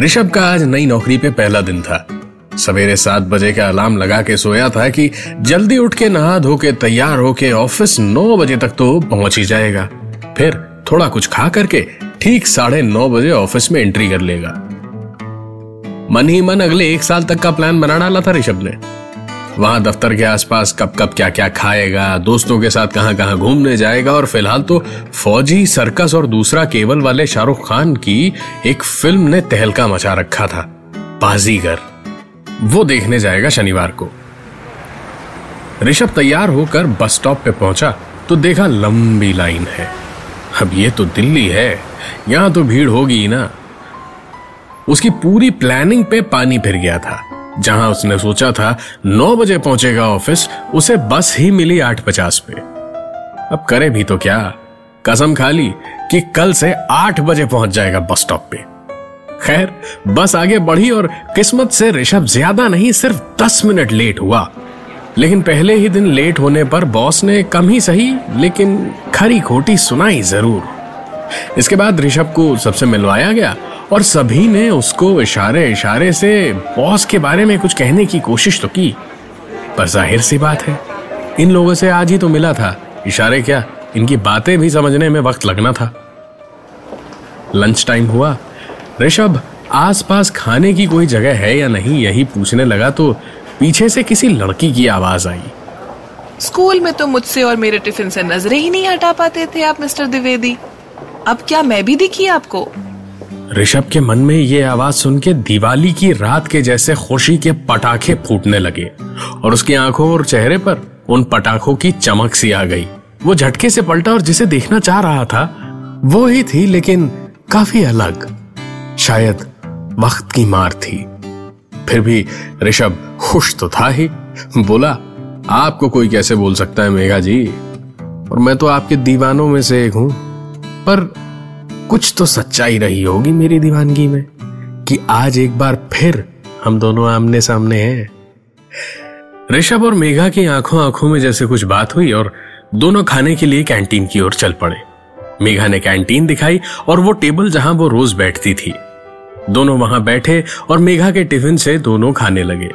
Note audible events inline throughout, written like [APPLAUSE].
ऋषभ का आज नई नौकरी पे पहला दिन था। सवेरे सात बजे का अलार्म लगा के सोया था कि जल्दी उठ के नहा धो के तैयार होके ऑफ़िस नौ बजे तक तो पहुँच ही जाएगा। फिर थोड़ा कुछ खा करके ठीक साढ़े नौ बजे ऑफ़िस में एंट्री कर लेगा। मन ही मन अगले एक साल तक का प्लान बना डाला था ऋषभ ने। वहाँ दफ्तर के आसपास कब कब क्या क्या खाएगा, दोस्तों के साथ कहाँ कहाँ घूमने जाएगा और फ़िलहाल तो फौजी, सर्कस और दूसरा केवल वाले शाहरुख खान की एक फ़िल्म ने तहलका मचा रखा था, बाजीगर। वो देखने जाएगा शनिवार को। ऋषभ तैयार होकर बस स्टॉप पे पहुँचा तो देखा लंबी लाइन है। अब ये तो दिल्ली है, यहाँ तो भीड़ होगी ना। उसकी पूरी प्लानिंग पे पानी फिर गया था। जहाँ उसने सोचा था नौ बजे पहुंचेगा ऑफ़िस, उसे बस ही मिली आठ पचास पे। अब करे भी तो क्या? कसम खा ली कि कल से आठ बजे पहुँच जाएगा बस स्टॉप पे। खैर, बस आगे बढ़ी और किस्मत से ऋषभ ज़्यादा नहीं, सिर्फ़ दस मिनट लेट हुआ। लेकिन पहले ही दिन लेट होने पर बॉस ने कम ही सही, लेकिन खरी खोटी सुनाई ज़रूर। इसके बाद ऋषभ को सबसे मिलवाया गया और सभी ने उसको इशारे इशारे से बॉस के बारे में कुछ कहने की कोशिश तो की, पर ज़ाहिर सी बात है, इन लोगों से आज ही तो मिला था। इशारे क्या? इनकी बातें भी समझने में वक्त लगना था। लंच टाइम हुआ। ऋषभ, आसपास खाने की कोई जगह है या नहीं, यही पूछने लगा तो पीछे से किसी लड़की की आवाज़ आई। स्कूल में तो मुझसे और मेरे टिफ़िन से नज़रें ही नहीं हटा पाते थे आप, मिस्टर द्विवेदी। अब क्या मैं भी दिखी आपको? ऋषभ के मन में ये आवाज़ सुन के दिवाली की रात के जैसे खुशी के पटाखे फूटने लगे और उसकी आँखों और चेहरे पर उन पटाखों की चमक सी आ गई। वो झटके से पलटा और जिसे देखना चाह रहा था, वो ही थी, लेकिन काफ़ी अलग। शायद वक्त की मार थी। फिर भी ऋषभ खुश तो था ही। बोला, आपको कोई कैसे बोल सकता है मेघा जी? और मैं तो आपके दीवानों में से एक हूँ। पर कुछ तो सच्चाई रही होगी मेरी दीवानगी में कि आज एक बार फिर हम दोनों आमने सामने हैं। ऋषभ और मेघा की आँखों आँखों में जैसे कुछ बात हुई और दोनों खाने के लिए कैंटीन की ओर चल पड़े। मेघा ने कैंटीन दिखाई और वो टेबल जहाँ वो रोज बैठती थी। दोनों वहाँ बैठे और मेघा के टिफ़िन से दोनों खाने लगे।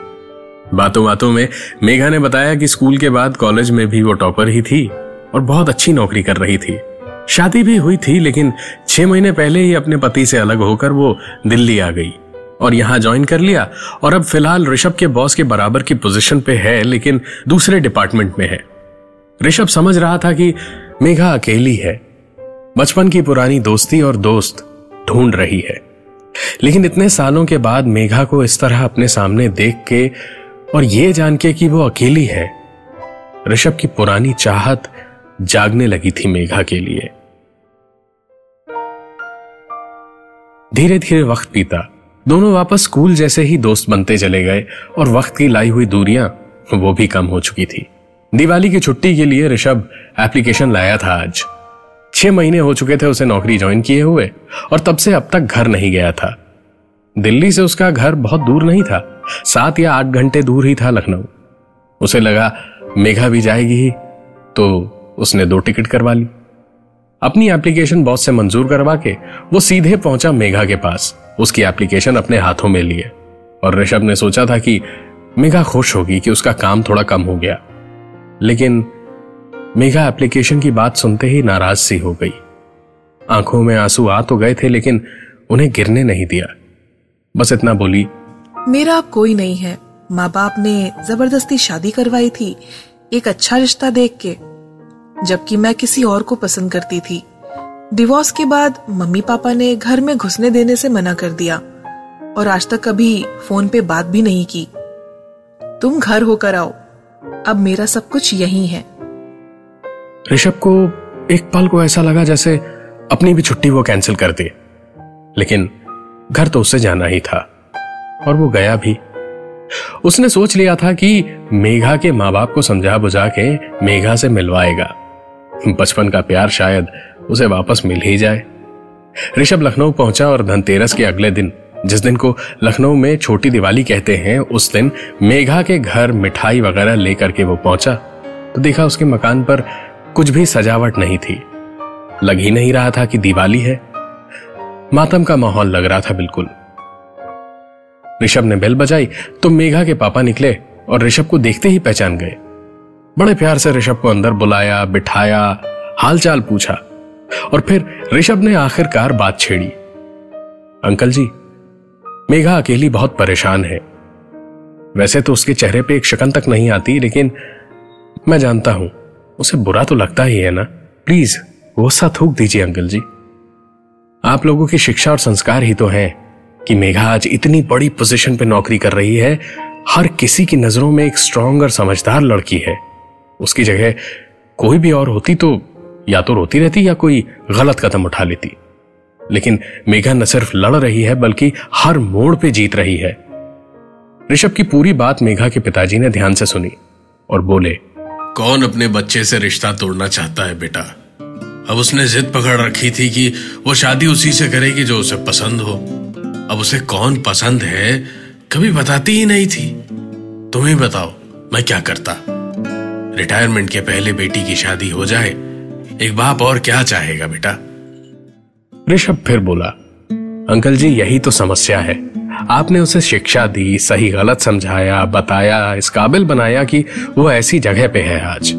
बातों बातों में मेघा ने बताया कि स्कूल के बाद कॉलेज में भी वो टॉपर ही थी और बहुत अच्छी नौकरी कर रही थी। शादी भी हुई थी, लेकिन छह महीने पहले ही अपने पति से अलग होकर वो दिल्ली आ गई और यहाँ ज्वाइन कर लिया। और अब फ़िलहाल ऋषभ के बॉस के बराबर की पोजीशन पे है, लेकिन दूसरे डिपार्टमेंट में है। ऋषभ समझ रहा था कि मेघा अकेली है। बचपन की पुरानी दोस्ती और दोस्त ढूंढ रही है। लेकिन इतने सालों के बाद मेघा को इस तरह अपने सामने देख के और ये जान के कि वो अकेली है, ऋषभ की पुरानी चाहत जागने लगी थी मेघा के लिए। धीरे धीरे वक्त बीता। दोनों वापस स्कूल जैसे ही दोस्त बनते चले गए और वक्त की लाई हुई दूरियाँ वो भी कम हो चुकी थी। दिवाली की छुट्टी के लिए ऋषभ एप्लीकेशन लाया था आज। छह महीने हो चुके थे उसे नौकरी ज्वाइन किए हुए और तब से अब तक घर नहीं गया था। दिल्ली से उसका घर बहुत दूर नहीं था। सात या आठ घंटे दूर ही था लखनऊ। उसे लगा मेघा भी जाएगी तो उसने दो टिकट करवा ली। अपनी एप्लीकेशन बॉस से मंजूर करवा के वो सीधे पहुँचा मेघा के पास। उसकी एप्लीकेशन अपने हाथों में लिए। और ऋषभ ने सोचा था कि मेघा खुश होगी कि उसका काम थोड़ा कम हो गया। लेकिन मेघा एप्लीकेशन की बात सुनते ही नाराज़ सी हो गई। आँखों में आँसू आ तो गए थे, लेकिन उन्हें गिरने नहीं दिया। बस इतना बोली, मेरा अब कोई नहीं है। माँ बाप ने ज़बरदस्ती शादी करवाई थी। एक अच्छा रिश्ता देख के जबकि मैं किसी और को पसंद करती थी। डिवोर्स के बाद मम्मी पापा ने घर में घुसने देने से मना कर दिया और आज तक कभी फ़ोन पे बात भी नहीं की। तुम घर होकर आओ। अब मेरा सब कुछ यही है। ऋषभ को एक पल को ऐसा लगा जैसे अपनी भी छुट्टी वो कैंसिल कर दे। लेकिन घर तो उसे जाना ही था और वो गया भी। उसने सोच लिया था कि मेघा के माँ बाप को समझा बुझा के मेघा से मिलवाएगा। बचपन का प्यार शायद उसे वापस मिल ही जाए। ऋषभ लखनऊ पहुँचा और धनतेरस के अगले दिन, जिस दिन को लखनऊ में छोटी दिवाली कहते हैं, उस दिन मेघा के घर मिठाई वगैरह लेकर के वो पहुँचा। तो देखा उसके मकान पर कुछ भी सजावट नहीं थी। लग ही नहीं रहा था कि दिवाली है। मातम का माहौल लग रहा था बिल्कुल। ऋषभ ने बेल बजाई तो मेघा के पापा निकले और ऋषभ को देखते ही पहचान गए। बड़े प्यार से ऋषभ को अंदर बुलाया, बिठाया, हालचाल पूछा, और फिर ऋषभ ने आखिरकार बात छेड़ी। अंकल जी, मेघा अकेली बहुत परेशान है। वैसे तो उसके चेहरे पे एक शकन तक नहीं आती, लेकिन मैं जानता हूँ, उसे बुरा तो लगता ही है ना? प्लीज़, गुस्सा थूक दीजिए अंकल जी। आप लोगों की शिक्षा और संस्कार ही तो है कि मेघा आज इतनी बड़ी पोजीशन पे नौकरी कर रही है। हर किसी की नज़रों में एक स्ट्रांग और समझदार लड़की है। उसकी जगह कोई भी और होती तो या तो रोती रहती या कोई गलत कदम उठा लेती। लेकिन मेघा न सिर्फ़ लड़ रही है, बल्कि हर मोड़ पे जीत रही है। ऋषभ की पूरी बात मेघा के पिताजी ने ध्यान से सुनी और बोले, कौन अपने बच्चे से रिश्ता तोड़ना चाहता है बेटा? अब उसने जिद पकड़ रखी थी कि वो शादी उसी से करेगी जो उसे पसंद हो। अब उसे कौन पसंद है, कभी बताती ही नहीं थी। तुम्हें बताओ, मैं क्या करता? रिटायरमेंट के पहले बेटी की शादी हो जाए, एक बाप और क्या चाहेगा बेटा? ऋषभ फिर बोला, अंकल जी, यही तो समस्या है। आपने उसे शिक्षा दी, सही गलत समझाया, बताया, इस काबिल बनाया कि वो ऐसी जगह पे है आज।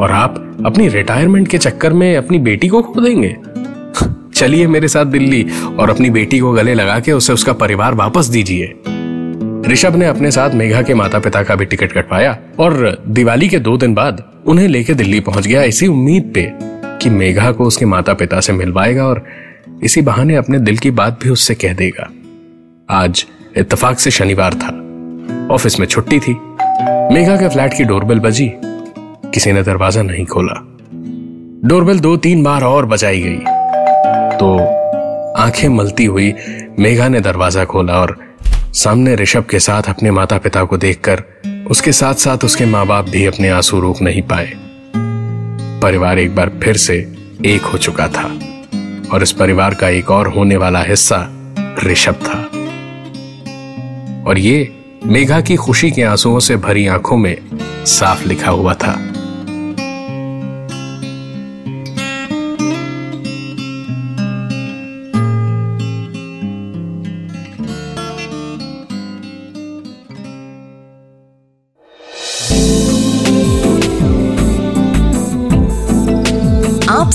और आप अपनी रिटायरमेंट के चक्कर में अपनी बेटी को खो देंगे? [LAUGHS] चलिए मेरे साथ दिल्ली, और अपनी बेटी को गले लगा के उसे उसका परिवार वापस दीजिए। ऋषभ ने अपने साथ मेघा के माता पिता का भी टिकट कटवाया और दिवाली के दो दिन बाद उन्हें लेके दिल्ली पहुँच गया इसी उम्मीद पे कि मेघा को उसके माता पिता से मिलवाएगा और इसी बहाने अपने दिल की बात भी उससे कह देगा। आज इत्तेफाक से शनिवार था। ऑफ़िस में छुट्टी थी। मेघा के फ्लैट की डोरबेल बजी। किसी ने दरवाज़ा नहीं खोला। डोरबेल दो तीन बार और बजाई गई। तो आँखें मलती हुई मेघा ने दरवाज़ा खोला और सामने ऋषभ के साथ अपने माता पिता को देखकर उसके साथ साथ उसके माँ बाप भी अपने आँसू रोक नहीं पाए। परिवार एक बार फिर से एक हो चुका था और इस परिवार का एक और होने वाला हिस्सा ऋषभ था। और ये मेघा की खुशी के आंसुओं से भरी आँखों में साफ़ लिखा हुआ था।